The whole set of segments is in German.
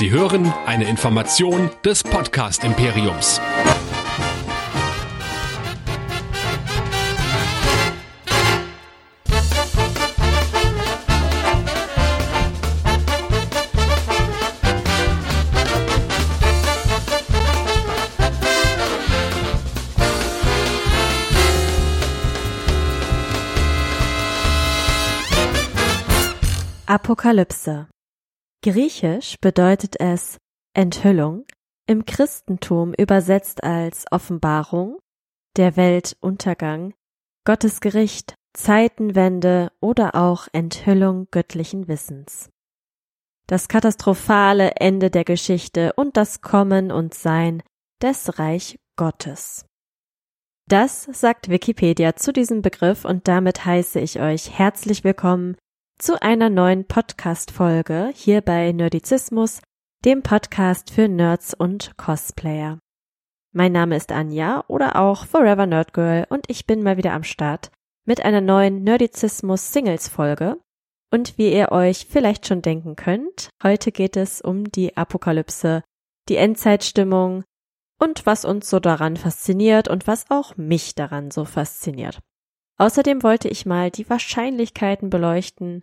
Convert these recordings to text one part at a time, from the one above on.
Sie hören eine Information des Podcast Imperiums. Apokalypse. Griechisch bedeutet es Enthüllung, im Christentum übersetzt als Offenbarung, der Weltuntergang, Gottes Gericht, Zeitenwende oder auch Enthüllung göttlichen Wissens. Das katastrophale Ende der Geschichte und das Kommen und Sein des Reich Gottes. Das sagt Wikipedia zu diesem Begriff und damit heiße ich euch herzlich willkommen zu einer neuen Podcast-Folge hier bei Nerdizismus, dem Podcast für Nerds und Cosplayer. Mein Name ist Anja oder auch Forever Nerd Girl und ich bin mal wieder am Start mit einer neuen Nerdizismus Singles Folge. Und wie ihr euch vielleicht schon denken könnt, heute geht es um die Apokalypse, die Endzeitstimmung und was uns so daran fasziniert und was auch mich daran so fasziniert. Außerdem wollte ich mal die Wahrscheinlichkeiten beleuchten,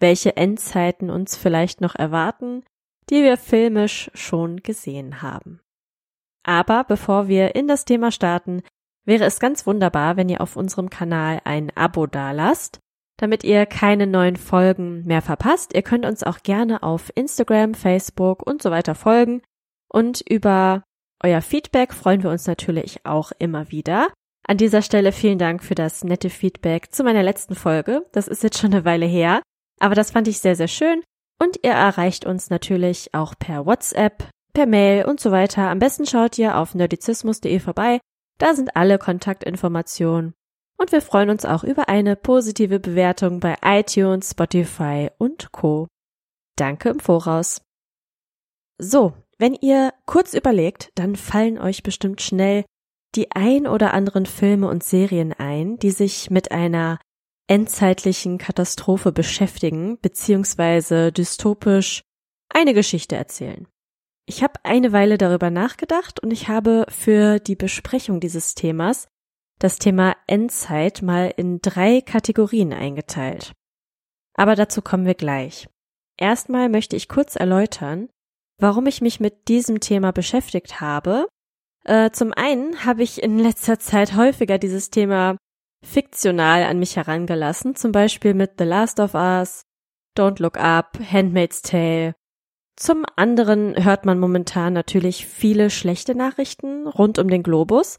welche Endzeiten uns vielleicht noch erwarten, die wir filmisch schon gesehen haben. Aber bevor wir in das Thema starten, wäre es ganz wunderbar, wenn ihr auf unserem Kanal ein Abo dalasst, damit ihr keine neuen Folgen mehr verpasst. Ihr könnt uns auch gerne auf Instagram, Facebook und so weiter folgen und über euer Feedback freuen wir uns natürlich auch immer wieder. An dieser Stelle vielen Dank für das nette Feedback zu meiner letzten Folge. Das ist jetzt schon eine Weile her. Aber das fand ich sehr, sehr schön. Und ihr erreicht uns natürlich auch per WhatsApp, per Mail und so weiter. Am besten schaut ihr auf nerdizismus.de vorbei. Da sind alle Kontaktinformationen. Und wir freuen uns auch über eine positive Bewertung bei iTunes, Spotify und Co. Danke im Voraus. So, wenn ihr kurz überlegt, dann fallen euch bestimmt schnell die ein oder anderen Filme und Serien ein, die sich mit einer endzeitlichen Katastrophe beschäftigen, beziehungsweise dystopisch eine Geschichte erzählen. Ich habe eine Weile darüber nachgedacht und ich habe für die Besprechung dieses Themas das Thema Endzeit mal in drei Kategorien eingeteilt. Aber dazu kommen wir gleich. Erstmal möchte ich kurz erläutern, warum ich mich mit diesem Thema beschäftigt habe. Äh, zum einen habe ich in letzter Zeit häufiger dieses Thema fiktional an mich herangelassen, zum Beispiel mit The Last of Us, Don't Look Up, Handmaid's Tale. Zum anderen hört man momentan natürlich viele schlechte Nachrichten rund um den Globus.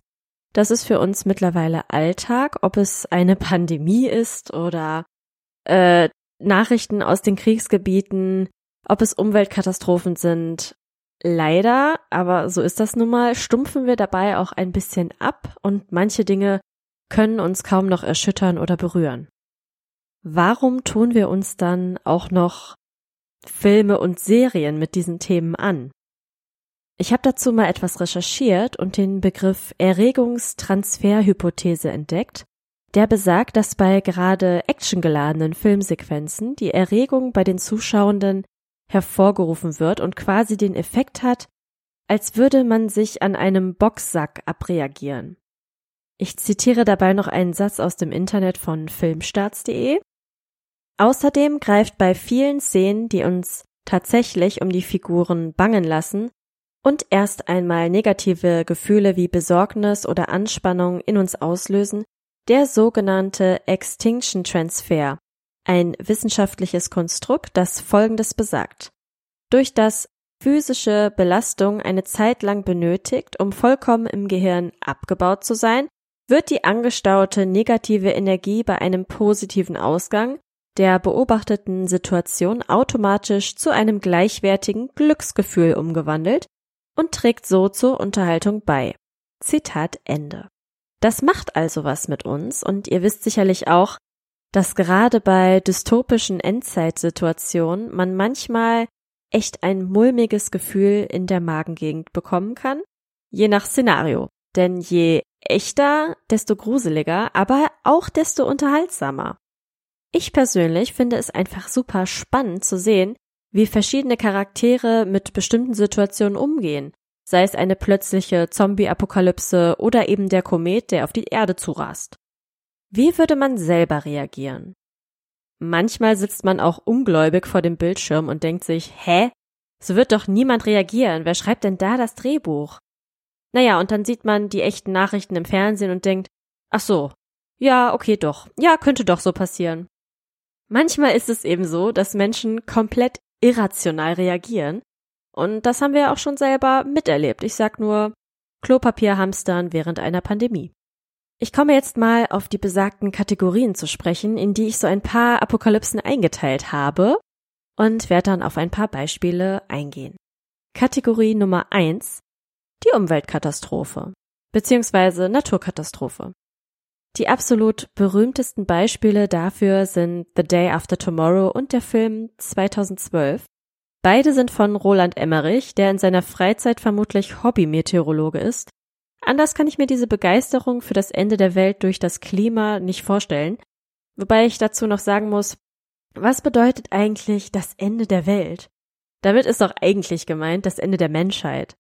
Das ist für uns mittlerweile Alltag, ob es eine Pandemie ist oder äh, Nachrichten aus den Kriegsgebieten, ob es Umweltkatastrophen sind. Leider, aber so ist das nun mal, stumpfen wir dabei auch ein bisschen ab und manche Dinge können uns kaum noch erschüttern oder berühren. Warum tun wir uns dann auch noch Filme und Serien mit diesen Themen an? Ich habe dazu mal etwas recherchiert und den Begriff Erregungstransferhypothese entdeckt, der besagt, dass bei gerade actiongeladenen Filmsequenzen die Erregung bei den Zuschauenden hervorgerufen wird und quasi den Effekt hat, als würde man sich an einem Boxsack abreagieren. Ich zitiere dabei noch einen Satz aus dem Internet von filmstarts.de. Außerdem greift bei vielen Szenen, die uns tatsächlich um die Figuren bangen lassen und erst einmal negative Gefühle wie Besorgnis oder Anspannung in uns auslösen, der sogenannte Extinction Transfer, ein wissenschaftliches Konstrukt, das Folgendes besagt. Durch das physische Belastung eine Zeit lang benötigt, um vollkommen im Gehirn abgebaut zu sein, wird die angestaute negative Energie bei einem positiven Ausgang der beobachteten Situation automatisch zu einem gleichwertigen Glücksgefühl umgewandelt und trägt so zur Unterhaltung bei. Zitat Ende. Das macht also was mit uns und ihr wisst sicherlich auch, dass gerade bei dystopischen Endzeitsituationen man manchmal echt ein mulmiges Gefühl in der Magengegend bekommen kann, je nach Szenario. Denn je echter, desto gruseliger, aber auch desto unterhaltsamer. Ich persönlich finde es einfach super spannend zu sehen, wie verschiedene Charaktere mit bestimmten Situationen umgehen, sei es eine plötzliche Zombie-Apokalypse oder eben der Komet, der auf die Erde zurast. Wie würde man selber reagieren? Manchmal sitzt man auch ungläubig vor dem Bildschirm und denkt sich, hä? So wird doch niemand reagieren. Wer schreibt denn da das Drehbuch? Naja, und dann sieht man die echten Nachrichten im Fernsehen und denkt, ach so, ja, okay, doch. Ja, könnte doch so passieren. Manchmal ist es eben so, dass Menschen komplett irrational reagieren. Und das haben wir auch schon selber miterlebt. Ich sag nur Klopapierhamstern während einer Pandemie. Ich komme jetzt mal auf die besagten Kategorien zu sprechen, in die ich so ein paar Apokalypsen eingeteilt habe und werde dann auf ein paar Beispiele eingehen. Kategorie Nummer eins: Die Umweltkatastrophe beziehungsweise Naturkatastrophe. Die absolut berühmtesten Beispiele dafür sind The Day After Tomorrow und der Film 2012. Beide sind von Roland Emmerich, der in seiner Freizeit vermutlich Hobby-Meteorologe ist. Anders kann ich mir diese Begeisterung für das Ende der Welt durch das Klima nicht vorstellen. Wobei ich dazu noch sagen muss, was bedeutet eigentlich das Ende der Welt? Damit ist doch eigentlich gemeint das Ende der Menschheit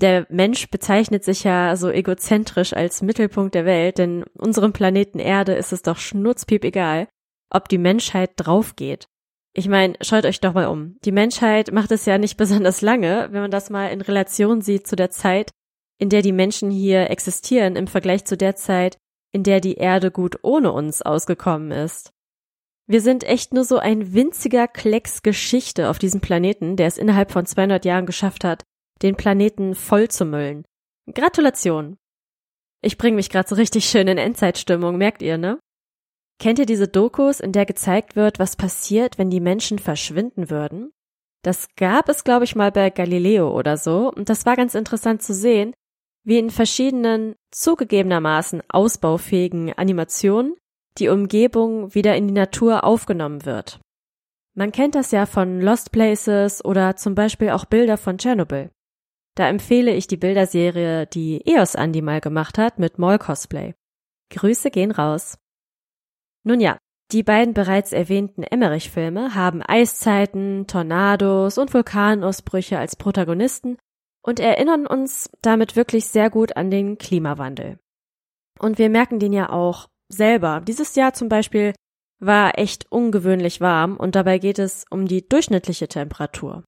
der Mensch bezeichnet sich ja so egozentrisch als Mittelpunkt der Welt, denn unserem Planeten Erde ist es doch schnurzpiep egal, ob die Menschheit draufgeht. Ich meine, schaut euch doch mal um. Die Menschheit macht es ja nicht besonders lange, wenn man das mal in Relation sieht zu der Zeit, in der die Menschen hier existieren, im Vergleich zu der Zeit, in der die Erde gut ohne uns ausgekommen ist. Wir sind echt nur so ein winziger Klecks Geschichte auf diesem Planeten, der es innerhalb von 200 Jahren geschafft hat, den Planeten voll zu müllen. Gratulation! Ich bringe mich gerade so richtig schön in Endzeitstimmung, merkt ihr, ne? Kennt ihr diese Dokus, in der gezeigt wird, was passiert, wenn die Menschen verschwinden würden? Das gab es, glaube ich, mal bei Galileo oder so, und das war ganz interessant zu sehen, wie in verschiedenen zugegebenermaßen ausbaufähigen Animationen die Umgebung wieder in die Natur aufgenommen wird. Man kennt das ja von Lost Places oder zum Beispiel auch Bilder von Tschernobyl. Da empfehle ich die Bilderserie, die EOS Andy mal gemacht hat mit Mall Cosplay. Grüße gehen raus. Nun ja, die beiden bereits erwähnten Emmerich-Filme haben Eiszeiten, Tornados und Vulkanausbrüche als Protagonisten und erinnern uns damit wirklich sehr gut an den Klimawandel. Und wir merken den ja auch selber. Dieses Jahr zum Beispiel war echt ungewöhnlich warm und dabei geht es um die durchschnittliche Temperatur.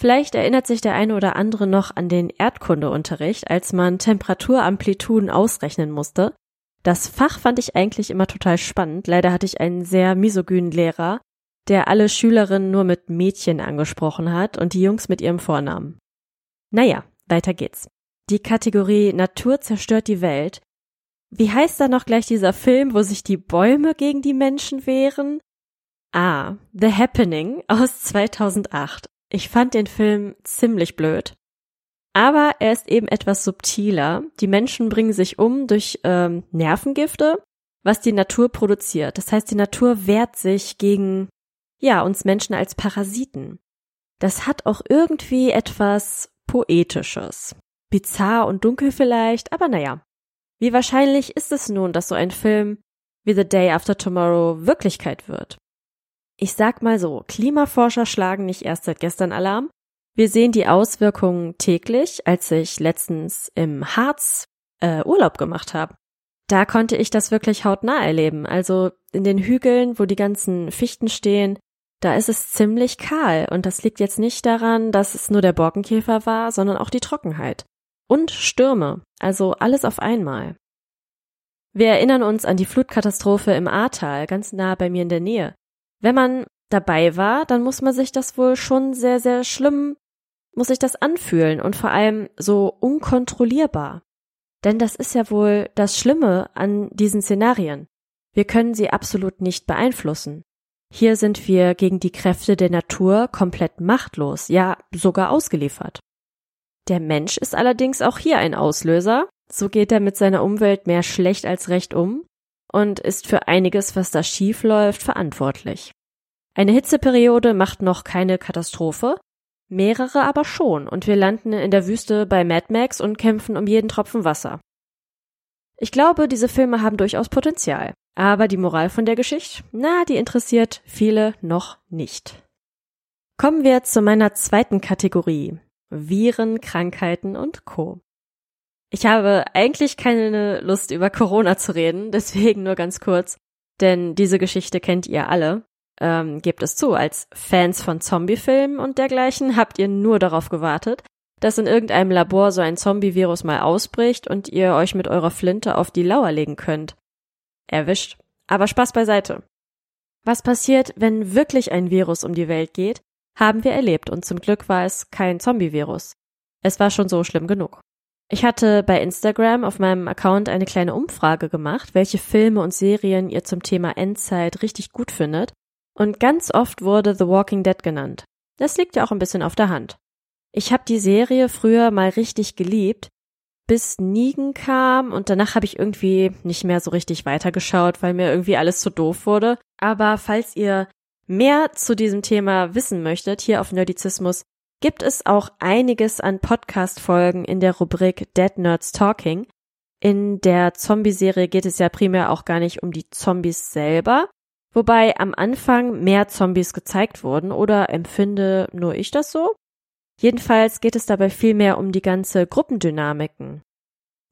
Vielleicht erinnert sich der eine oder andere noch an den Erdkundeunterricht, als man Temperaturamplituden ausrechnen musste. Das Fach fand ich eigentlich immer total spannend. Leider hatte ich einen sehr misogynen Lehrer, der alle Schülerinnen nur mit Mädchen angesprochen hat und die Jungs mit ihrem Vornamen. Naja, weiter geht's. Die Kategorie Natur zerstört die Welt. Wie heißt da noch gleich dieser Film, wo sich die Bäume gegen die Menschen wehren? Ah, The Happening aus 2008. Ich fand den Film ziemlich blöd. Aber er ist eben etwas subtiler. Die Menschen bringen sich um durch ähm, Nervengifte, was die Natur produziert. Das heißt, die Natur wehrt sich gegen, ja, uns Menschen als Parasiten. Das hat auch irgendwie etwas Poetisches. Bizarr und dunkel vielleicht, aber naja. Wie wahrscheinlich ist es nun, dass so ein Film wie The Day After Tomorrow Wirklichkeit wird? Ich sag mal so, Klimaforscher schlagen nicht erst seit gestern Alarm. Wir sehen die Auswirkungen täglich, als ich letztens im Harz äh, Urlaub gemacht habe. Da konnte ich das wirklich hautnah erleben. Also in den Hügeln, wo die ganzen Fichten stehen, da ist es ziemlich kahl. Und das liegt jetzt nicht daran, dass es nur der Borkenkäfer war, sondern auch die Trockenheit. Und Stürme. Also alles auf einmal. Wir erinnern uns an die Flutkatastrophe im Ahrtal, ganz nah bei mir in der Nähe. Wenn man dabei war, dann muss man sich das wohl schon sehr, sehr schlimm, muss sich das anfühlen und vor allem so unkontrollierbar. Denn das ist ja wohl das Schlimme an diesen Szenarien. Wir können sie absolut nicht beeinflussen. Hier sind wir gegen die Kräfte der Natur komplett machtlos, ja sogar ausgeliefert. Der Mensch ist allerdings auch hier ein Auslöser, so geht er mit seiner Umwelt mehr schlecht als recht um und ist für einiges, was da schief läuft, verantwortlich. Eine Hitzeperiode macht noch keine Katastrophe, mehrere aber schon, und wir landen in der Wüste bei Mad Max und kämpfen um jeden Tropfen Wasser. Ich glaube, diese Filme haben durchaus Potenzial, aber die Moral von der Geschichte, na, die interessiert viele noch nicht. Kommen wir zu meiner zweiten Kategorie. Viren, Krankheiten und Co. Ich habe eigentlich keine Lust über Corona zu reden, deswegen nur ganz kurz, denn diese Geschichte kennt ihr alle. Ähm, gebt es zu, als Fans von Zombiefilmen und dergleichen habt ihr nur darauf gewartet, dass in irgendeinem Labor so ein Zombie-Virus mal ausbricht und ihr euch mit eurer Flinte auf die Lauer legen könnt. Erwischt. Aber Spaß beiseite. Was passiert, wenn wirklich ein Virus um die Welt geht, haben wir erlebt und zum Glück war es kein Zombie-Virus. Es war schon so schlimm genug. Ich hatte bei Instagram auf meinem Account eine kleine Umfrage gemacht, welche Filme und Serien ihr zum Thema Endzeit richtig gut findet, und ganz oft wurde The Walking Dead genannt. Das liegt ja auch ein bisschen auf der Hand. Ich habe die Serie früher mal richtig geliebt, bis Negan kam und danach habe ich irgendwie nicht mehr so richtig weitergeschaut, weil mir irgendwie alles zu doof wurde. Aber falls ihr mehr zu diesem Thema wissen möchtet, hier auf Nerdizismus, gibt es auch einiges an Podcast-Folgen in der Rubrik Dead Nerds Talking. In der Zombie-Serie geht es ja primär auch gar nicht um die Zombies selber, wobei am Anfang mehr Zombies gezeigt wurden, oder empfinde nur ich das so? Jedenfalls geht es dabei vielmehr um die ganze Gruppendynamiken.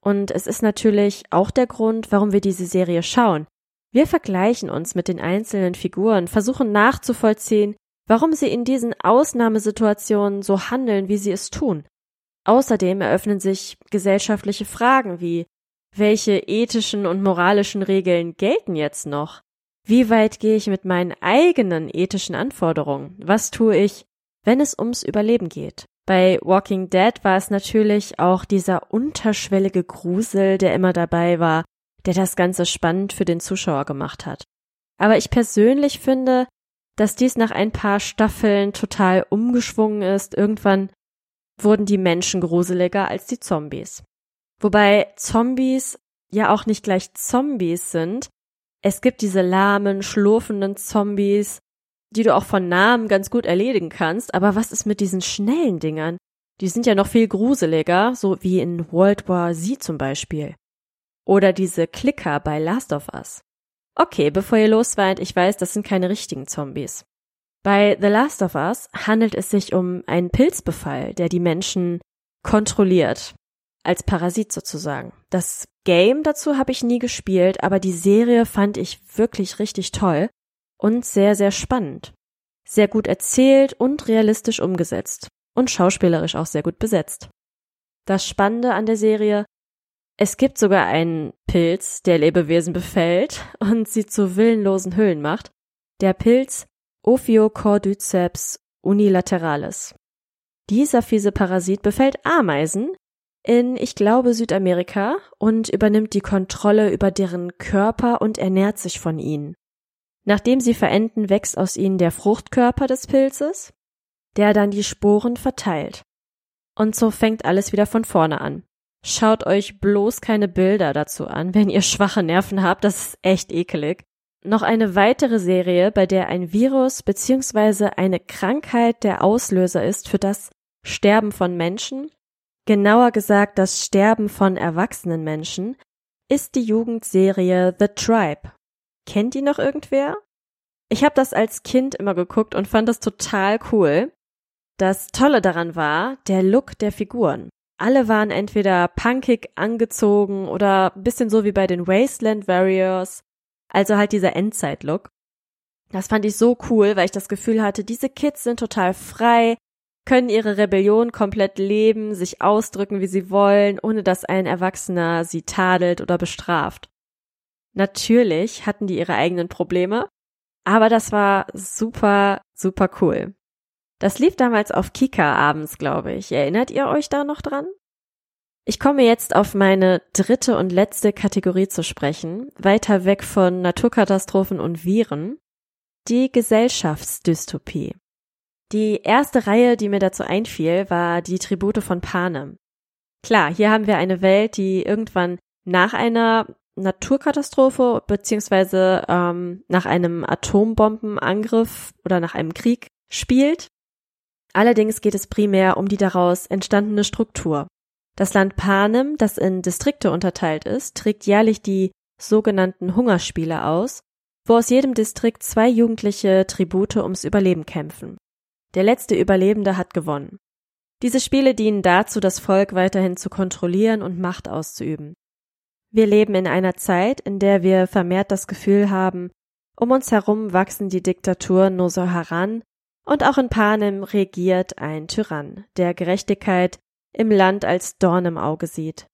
Und es ist natürlich auch der Grund, warum wir diese Serie schauen. Wir vergleichen uns mit den einzelnen Figuren, versuchen nachzuvollziehen, warum sie in diesen Ausnahmesituationen so handeln, wie sie es tun. Außerdem eröffnen sich gesellschaftliche Fragen wie welche ethischen und moralischen Regeln gelten jetzt noch? Wie weit gehe ich mit meinen eigenen ethischen Anforderungen? Was tue ich, wenn es ums Überleben geht. Bei Walking Dead war es natürlich auch dieser unterschwellige Grusel, der immer dabei war, der das Ganze spannend für den Zuschauer gemacht hat. Aber ich persönlich finde, dass dies nach ein paar Staffeln total umgeschwungen ist. Irgendwann wurden die Menschen gruseliger als die Zombies. Wobei Zombies ja auch nicht gleich Zombies sind. Es gibt diese lahmen, schlurfenden Zombies, die du auch von Namen ganz gut erledigen kannst. Aber was ist mit diesen schnellen Dingern? Die sind ja noch viel gruseliger, so wie in World War Z zum Beispiel. Oder diese Klicker bei Last of Us. Okay, bevor ihr losweint, ich weiß, das sind keine richtigen Zombies. Bei The Last of Us handelt es sich um einen Pilzbefall, der die Menschen kontrolliert. Als Parasit sozusagen. Das Game dazu habe ich nie gespielt, aber die Serie fand ich wirklich richtig toll und sehr, sehr spannend. Sehr gut erzählt und realistisch umgesetzt und schauspielerisch auch sehr gut besetzt. Das Spannende an der Serie, es gibt sogar einen Pilz, der Lebewesen befällt und sie zu willenlosen Hüllen macht. Der Pilz Ophiocordyceps unilateralis. Dieser fiese Parasit befällt Ameisen in, ich glaube, Südamerika und übernimmt die Kontrolle über deren Körper und ernährt sich von ihnen. Nachdem sie verenden, wächst aus ihnen der Fruchtkörper des Pilzes, der dann die Sporen verteilt. Und so fängt alles wieder von vorne an. Schaut euch bloß keine Bilder dazu an, wenn ihr schwache Nerven habt, das ist echt ekelig. Noch eine weitere Serie, bei der ein Virus bzw. eine Krankheit der Auslöser ist für das Sterben von Menschen, genauer gesagt das Sterben von erwachsenen Menschen, ist die Jugendserie The Tribe Kennt die noch irgendwer? Ich habe das als Kind immer geguckt und fand das total cool. Das Tolle daran war der Look der Figuren. Alle waren entweder punkig angezogen oder bisschen so wie bei den Wasteland Warriors, also halt dieser Endzeit-Look. Das fand ich so cool, weil ich das Gefühl hatte, diese Kids sind total frei, können ihre Rebellion komplett leben, sich ausdrücken, wie sie wollen, ohne dass ein Erwachsener sie tadelt oder bestraft. Natürlich hatten die ihre eigenen Probleme, aber das war super, super cool. Das lief damals auf Kika abends, glaube ich. Erinnert ihr euch da noch dran? Ich komme jetzt auf meine dritte und letzte Kategorie zu sprechen, weiter weg von Naturkatastrophen und Viren, die Gesellschaftsdystopie. Die erste Reihe, die mir dazu einfiel, war die Tribute von Panem. Klar, hier haben wir eine Welt, die irgendwann nach einer Naturkatastrophe beziehungsweise ähm, nach einem Atombombenangriff oder nach einem Krieg spielt. Allerdings geht es primär um die daraus entstandene Struktur. Das Land Panem, das in Distrikte unterteilt ist, trägt jährlich die sogenannten Hungerspiele aus, wo aus jedem Distrikt zwei jugendliche Tribute ums Überleben kämpfen. Der letzte Überlebende hat gewonnen. Diese Spiele dienen dazu, das Volk weiterhin zu kontrollieren und Macht auszuüben. Wir leben in einer Zeit, in der wir vermehrt das Gefühl haben, um uns herum wachsen die Diktaturen nur so heran, und auch in Panem regiert ein Tyrann, der Gerechtigkeit im Land als Dorn im Auge sieht.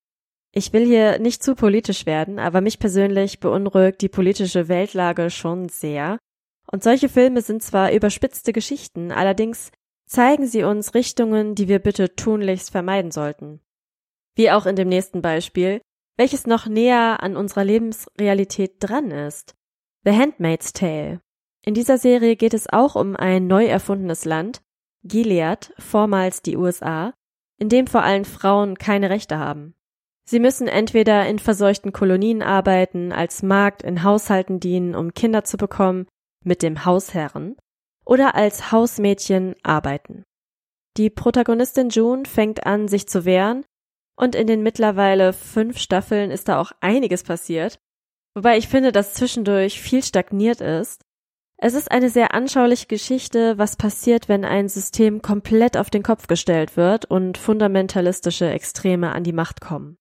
Ich will hier nicht zu politisch werden, aber mich persönlich beunruhigt die politische Weltlage schon sehr. Und solche Filme sind zwar überspitzte Geschichten, allerdings zeigen sie uns Richtungen, die wir bitte tunlichst vermeiden sollten. Wie auch in dem nächsten Beispiel, welches noch näher an unserer Lebensrealität dran ist. The Handmaid's Tale. In dieser Serie geht es auch um ein neu erfundenes Land, Gilead, vormals die USA, in dem vor allem Frauen keine Rechte haben. Sie müssen entweder in verseuchten Kolonien arbeiten, als Magd in Haushalten dienen, um Kinder zu bekommen, mit dem Hausherren, oder als Hausmädchen arbeiten. Die Protagonistin June fängt an, sich zu wehren, und in den mittlerweile fünf Staffeln ist da auch einiges passiert, wobei ich finde, dass zwischendurch viel stagniert ist. Es ist eine sehr anschauliche Geschichte, was passiert, wenn ein System komplett auf den Kopf gestellt wird und fundamentalistische Extreme an die Macht kommen.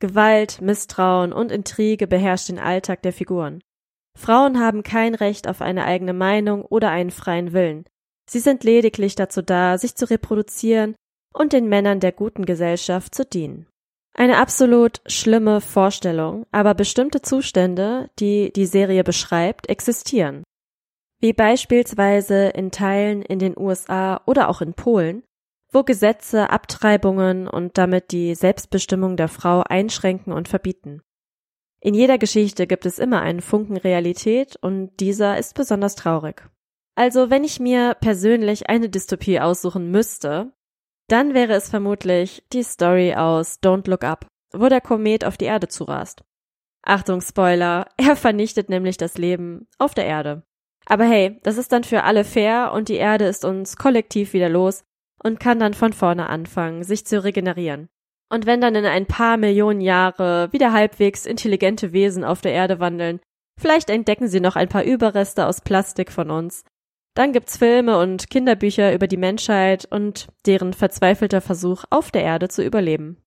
Gewalt, Misstrauen und Intrige beherrscht den Alltag der Figuren. Frauen haben kein Recht auf eine eigene Meinung oder einen freien Willen. Sie sind lediglich dazu da, sich zu reproduzieren und den Männern der guten Gesellschaft zu dienen. Eine absolut schlimme Vorstellung, aber bestimmte Zustände, die die Serie beschreibt, existieren. Wie beispielsweise in Teilen in den USA oder auch in Polen, wo Gesetze Abtreibungen und damit die Selbstbestimmung der Frau einschränken und verbieten. In jeder Geschichte gibt es immer einen Funken Realität und dieser ist besonders traurig. Also wenn ich mir persönlich eine Dystopie aussuchen müsste, dann wäre es vermutlich die Story aus Don't Look Up, wo der Komet auf die Erde zurast. Achtung, Spoiler, er vernichtet nämlich das Leben auf der Erde. Aber hey, das ist dann für alle fair und die Erde ist uns kollektiv wieder los und kann dann von vorne anfangen, sich zu regenerieren. Und wenn dann in ein paar Millionen Jahre wieder halbwegs intelligente Wesen auf der Erde wandeln, vielleicht entdecken sie noch ein paar Überreste aus Plastik von uns dann gibt's Filme und Kinderbücher über die Menschheit und deren verzweifelter Versuch, auf der Erde zu überleben.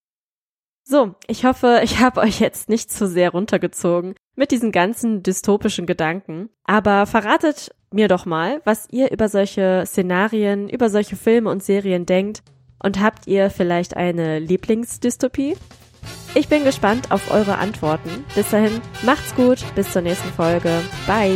So, ich hoffe, ich habe euch jetzt nicht zu sehr runtergezogen mit diesen ganzen dystopischen Gedanken, aber verratet mir doch mal, was ihr über solche Szenarien, über solche Filme und Serien denkt und habt ihr vielleicht eine Lieblingsdystopie? Ich bin gespannt auf eure Antworten. Bis dahin, macht's gut, bis zur nächsten Folge. Bye!